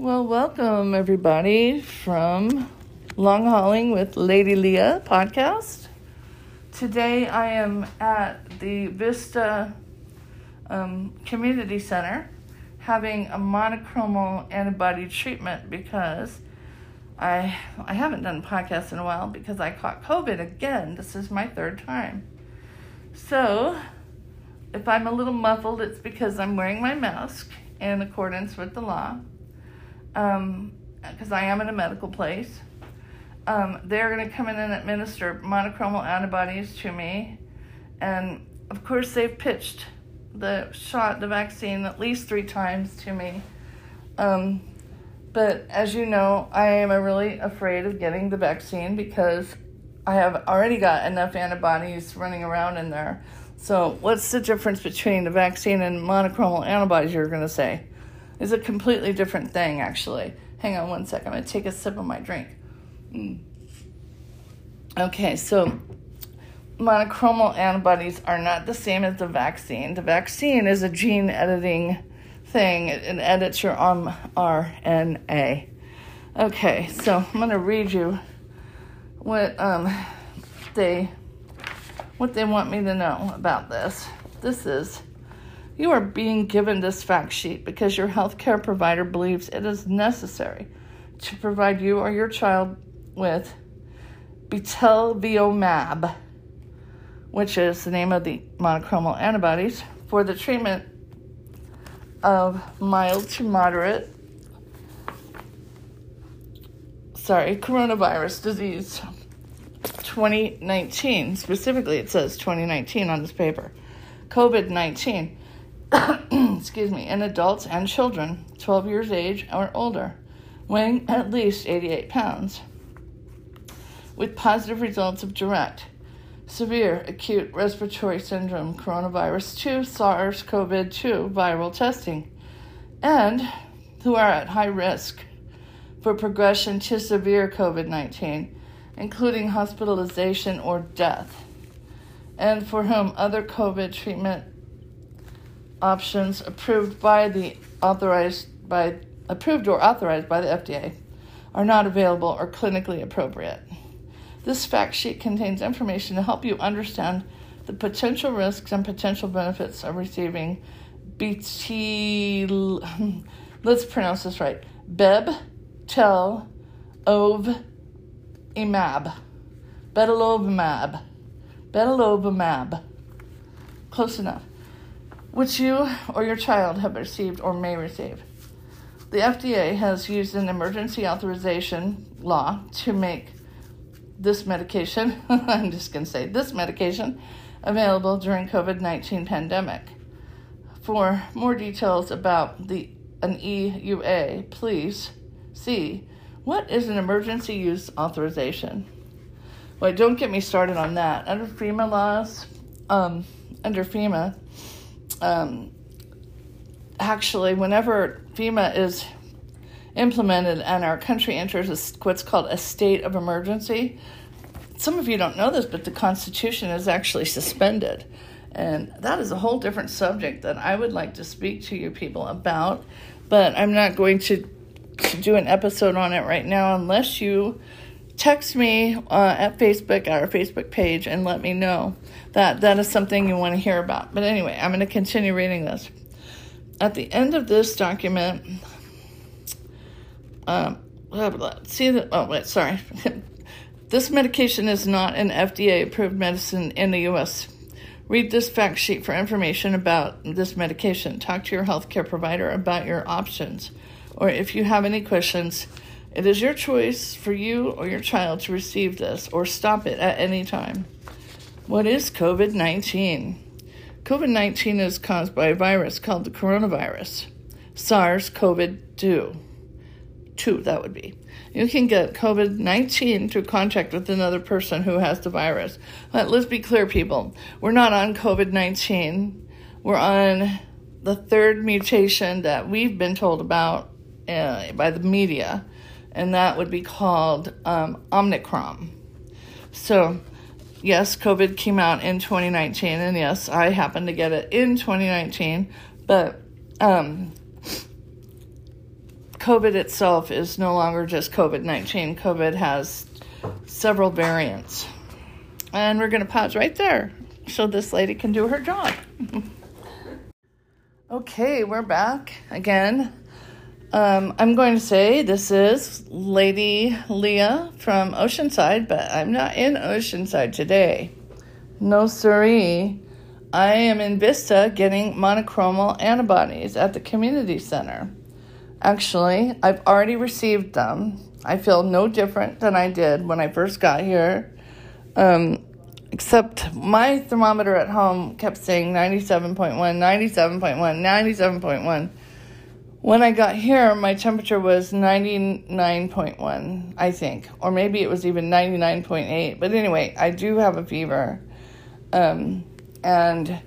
Well, welcome everybody from Long Hauling with Lady Leah podcast. Today I am at the Vista um, Community Center having a monoclonal antibody treatment because I I haven't done podcasts in a while because I caught COVID again. This is my third time. So, if I'm a little muffled, it's because I'm wearing my mask in accordance with the law because um, I am in a medical place. Um, they're going to come in and administer monoclonal antibodies to me. And of course, they've pitched the shot, the vaccine, at least three times to me. Um, but as you know, I am really afraid of getting the vaccine because I have already got enough antibodies running around in there. So, what's the difference between the vaccine and monoclonal antibodies, you're going to say? Is a completely different thing, actually. Hang on one second. I'm going to take a sip of my drink. Mm. Okay, so monoclonal antibodies are not the same as the vaccine. The vaccine is a gene editing thing, it, it edits your mRNA. Okay, so I'm going to read you what um, they what they want me to know about this. This is you are being given this fact sheet because your healthcare provider believes it is necessary to provide you or your child with betelgeumab, which is the name of the monoclonal antibodies, for the treatment of mild to moderate, sorry, coronavirus disease 2019. Specifically, it says 2019 on this paper. COVID 19 excuse me, in adults and children 12 years age or older, weighing at least 88 pounds, with positive results of direct, severe acute respiratory syndrome, coronavirus 2, SARS CoV 2 viral testing, and who are at high risk for progression to severe COVID 19, including hospitalization or death, and for whom other COVID treatment options approved by the authorized by approved or authorized by the FDA are not available or clinically appropriate. This fact sheet contains information to help you understand the potential risks and potential benefits of receiving BT let's pronounce this right. Beb tel ov imab. Betelovimab. Betelovimab. Close enough which you or your child have received or may receive. The FDA has used an emergency authorization law to make this medication, I'm just going to say this medication, available during COVID-19 pandemic. For more details about the an EUA, please see what is an emergency use authorization. Well, don't get me started on that. Under FEMA laws, um, under FEMA, um, actually, whenever FEMA is implemented and our country enters what's called a state of emergency, some of you don't know this, but the Constitution is actually suspended. And that is a whole different subject that I would like to speak to you people about. But I'm not going to, to do an episode on it right now unless you text me uh, at Facebook, at our Facebook page, and let me know that that is something you want to hear about. But anyway, I'm going to continue reading this. At the end of this document, um, see that? Oh, wait, sorry. this medication is not an FDA approved medicine in the U.S. Read this fact sheet for information about this medication. Talk to your healthcare provider about your options. Or if you have any questions, it is your choice for you or your child to receive this or stop it at any time. What is COVID 19? COVID 19 is caused by a virus called the coronavirus, SARS CoV 2. 2, that would be. You can get COVID 19 through contact with another person who has the virus. But let's be clear, people. We're not on COVID 19. We're on the third mutation that we've been told about uh, by the media and that would be called um, Omicron. So, yes, COVID came out in 2019, and yes, I happened to get it in 2019, but um, COVID itself is no longer just COVID 19. COVID has several variants. And we're going to pause right there so this lady can do her job. okay, we're back again. Um, I'm going to say this is Lady Leah from Oceanside, but I'm not in Oceanside today. No, siree. I am in Vista getting monoclonal antibodies at the community center. Actually, I've already received them. I feel no different than I did when I first got here. Um, except my thermometer at home kept saying 97.1, 97.1, 97.1. When I got here, my temperature was 99.1, I think, or maybe it was even 99.8. But anyway, I do have a fever. Um, and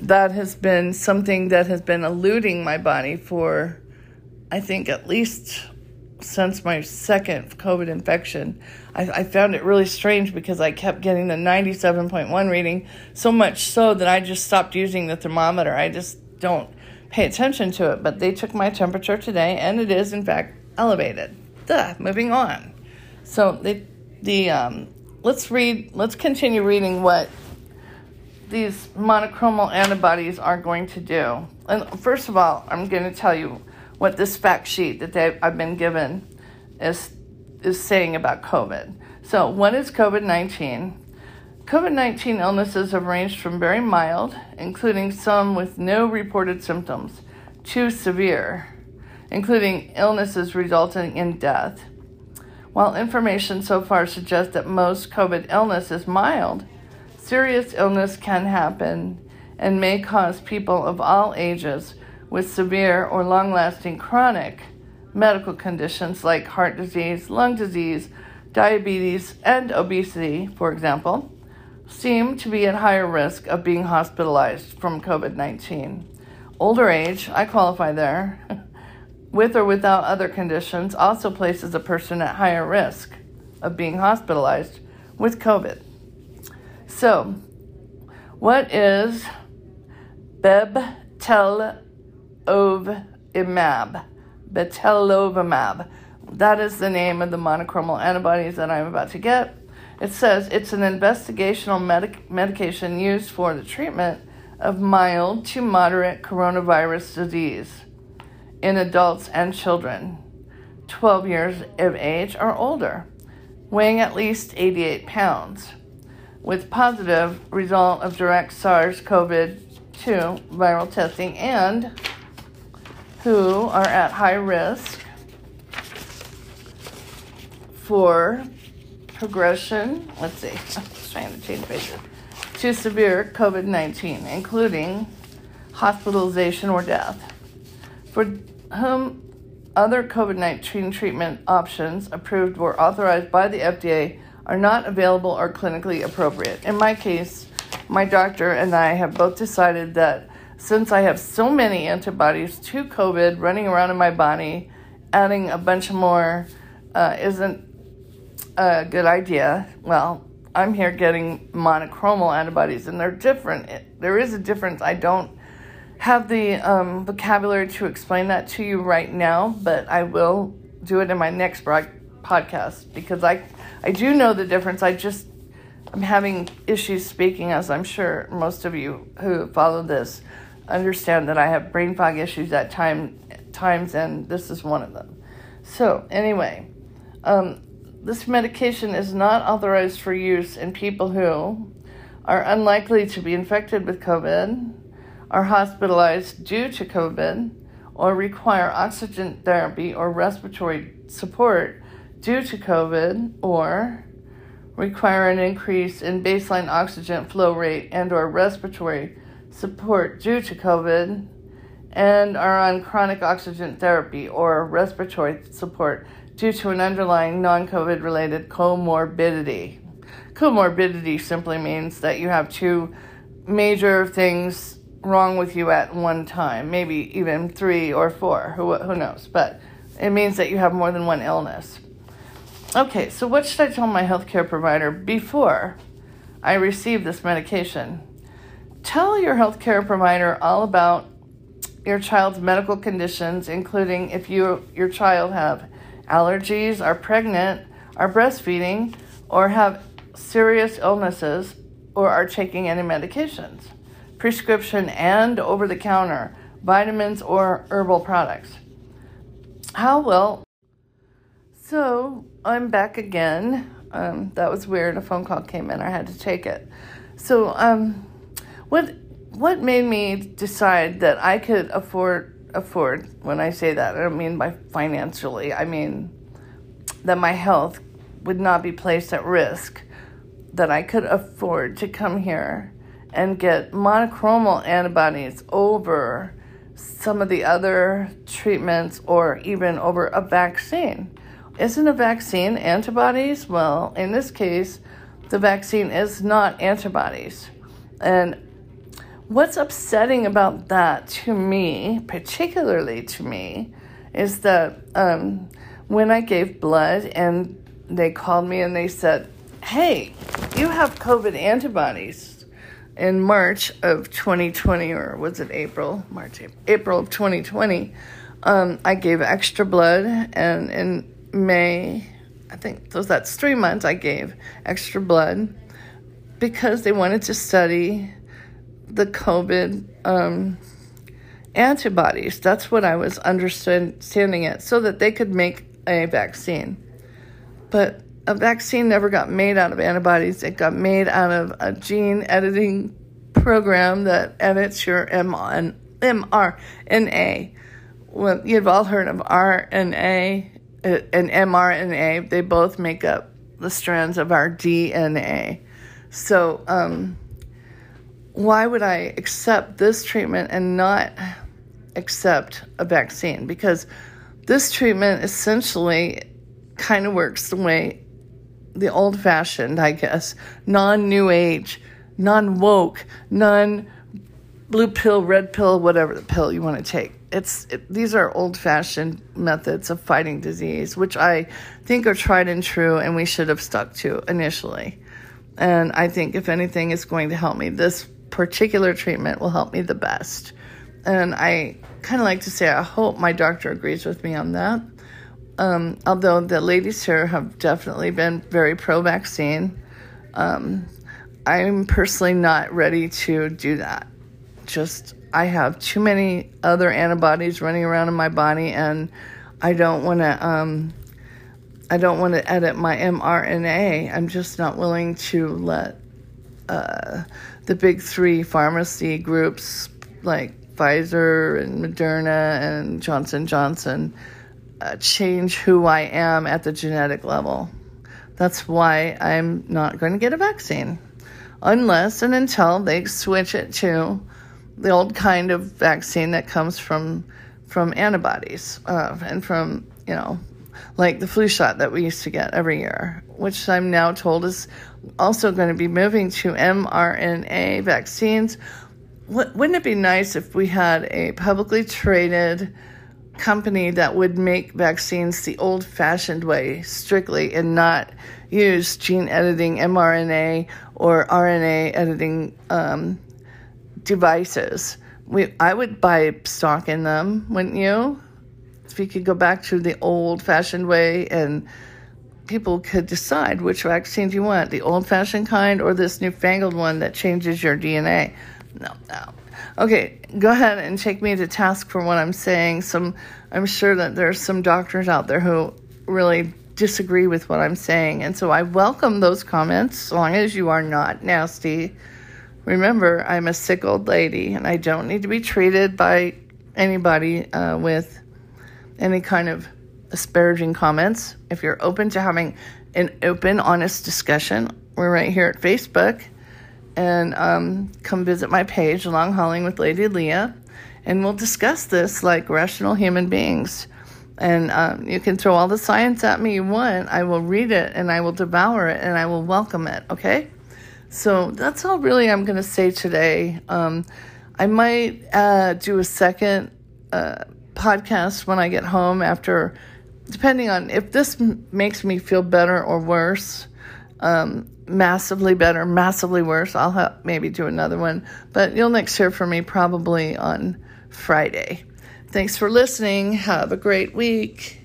that has been something that has been eluding my body for, I think, at least since my second COVID infection. I, I, found it really strange because I kept getting the 97.1 reading, so much so that I just stopped using the thermometer. I just don't pay attention to it. But they took my temperature today, and it is, in fact, elevated. Duh, moving on. So they, the, um, let's read, let's continue reading what these monoclonal antibodies are going to do. And first of all, I'm going to tell you what this fact sheet that they, I've been given is is saying about COVID. So, what is COVID 19? COVID 19 illnesses have ranged from very mild, including some with no reported symptoms, to severe, including illnesses resulting in death. While information so far suggests that most COVID illness is mild, serious illness can happen and may cause people of all ages with severe or long lasting chronic medical conditions like heart disease, lung disease, diabetes, and obesity, for example, seem to be at higher risk of being hospitalized from COVID 19. Older age, I qualify there, with or without other conditions, also places a person at higher risk of being hospitalized with COVID. So, what is Bebtelovimab? Betelovimab. That is the name of the monoclonal antibodies that I'm about to get. It says it's an investigational medic- medication used for the treatment of mild to moderate coronavirus disease in adults and children. 12 years of age or older, weighing at least 88 pounds, with positive result of direct SARS CoV 2 viral testing and who are at high risk for progression. Let's see, I'm trying to change pages. To severe COVID 19, including hospitalization or death. For whom other COVID 19 treatment options approved or authorized by the FDA are not available or clinically appropriate. In my case, my doctor and I have both decided that since I have so many antibodies to COVID running around in my body, adding a bunch more uh, isn't a good idea. Well, I'm here getting monoclonal antibodies, and they're different. There is a difference. I don't have the um, vocabulary to explain that to you right now, but I will do it in my next broad- podcast because I I do know the difference. I just I'm having issues speaking, as I'm sure most of you who follow this understand that I have brain fog issues at time times, and this is one of them. So anyway, um, this medication is not authorized for use in people who are unlikely to be infected with COVID, are hospitalized due to COVID, or require oxygen therapy or respiratory support due to COVID, or require an increase in baseline oxygen flow rate and or respiratory support due to COVID and are on chronic oxygen therapy or respiratory support due to an underlying non COVID related comorbidity. Comorbidity simply means that you have two major things wrong with you at one time, maybe even three or four, who, who knows, but it means that you have more than one illness. Okay, so what should I tell my healthcare provider before I receive this medication? tell your healthcare provider all about your child's medical conditions, including if you your child have allergies, are pregnant, are breastfeeding, or have serious illnesses, or are taking any medications, prescription and over the counter, vitamins or herbal products. How well? So I'm back again. Um, that was weird. A phone call came in. I had to take it. So, um, what what made me decide that I could afford afford when I say that I don't mean by financially I mean that my health would not be placed at risk that I could afford to come here and get monoclonal antibodies over some of the other treatments or even over a vaccine. Isn't a vaccine antibodies? Well, in this case, the vaccine is not antibodies. And what's upsetting about that to me, particularly to me, is that um, when I gave blood and they called me and they said, Hey, you have COVID antibodies in March of 2020, or was it April? March, April of 2020. Um, I gave extra blood, and in May, I think those that's three months, I gave extra blood because they wanted to study the COVID um, antibodies. That's what I was understanding it, so that they could make a vaccine. But a vaccine never got made out of antibodies. It got made out of a gene editing program that edits your mRNA. Well, you've all heard of RNA uh, and mRNA. They both make up the strands of our DNA. So, um, why would I accept this treatment and not accept a vaccine? Because this treatment essentially kind of works the way the old fashioned, I guess, non new age, non woke, non blue pill, red pill, whatever the pill you want to take. It's it, these are old fashioned methods of fighting disease, which I think are tried and true, and we should have stuck to initially. And I think if anything is going to help me, this particular treatment will help me the best. And I kind of like to say, I hope my doctor agrees with me on that. Um, although the ladies here have definitely been very pro vaccine, um, I'm personally not ready to do that. Just, I have too many other antibodies running around in my body, and I don't want to. Um, I don't want to edit my mRNA. I'm just not willing to let the big three pharmacy groups like Pfizer and Moderna and Johnson Johnson uh, change who I am at the genetic level. That's why I'm not going to get a vaccine unless and until they switch it to the old kind of vaccine that comes from from antibodies uh, and from you know like the flu shot that we used to get every year, which I'm now told is also going to be moving to mRNA vaccines. Wouldn't it be nice if we had a publicly traded company that would make vaccines the old fashioned way strictly and not use gene editing, mRNA, or RNA editing um, devices. We, I would buy stock in them, wouldn't you? If you could go back to the old fashioned way and people could decide which vaccine you want the old fashioned kind or this newfangled one that changes your DNA. No, no. Okay, go ahead and take me to task for what I'm saying. Some, I'm sure that there's some doctors out there who really disagree with what I'm saying, and so I welcome those comments, as long as you are not nasty. Remember, I'm a sick old lady, and I don't need to be treated by anybody uh, with any kind of disparaging comments. If you're open to having an open, honest discussion, we're right here at Facebook and um, come visit my page, Long Hauling with Lady Leah, and we'll discuss this like rational human beings. And um, you can throw all the science at me you want. I will read it and I will devour it and I will welcome it, okay? So that's all really I'm going to say today. Um, I might uh, do a second uh, podcast when I get home after, depending on if this m- makes me feel better or worse. Um, massively better, massively worse, I'll have, maybe do another one. But you'll next hear from me probably on Friday. Thanks for listening. Have a great week.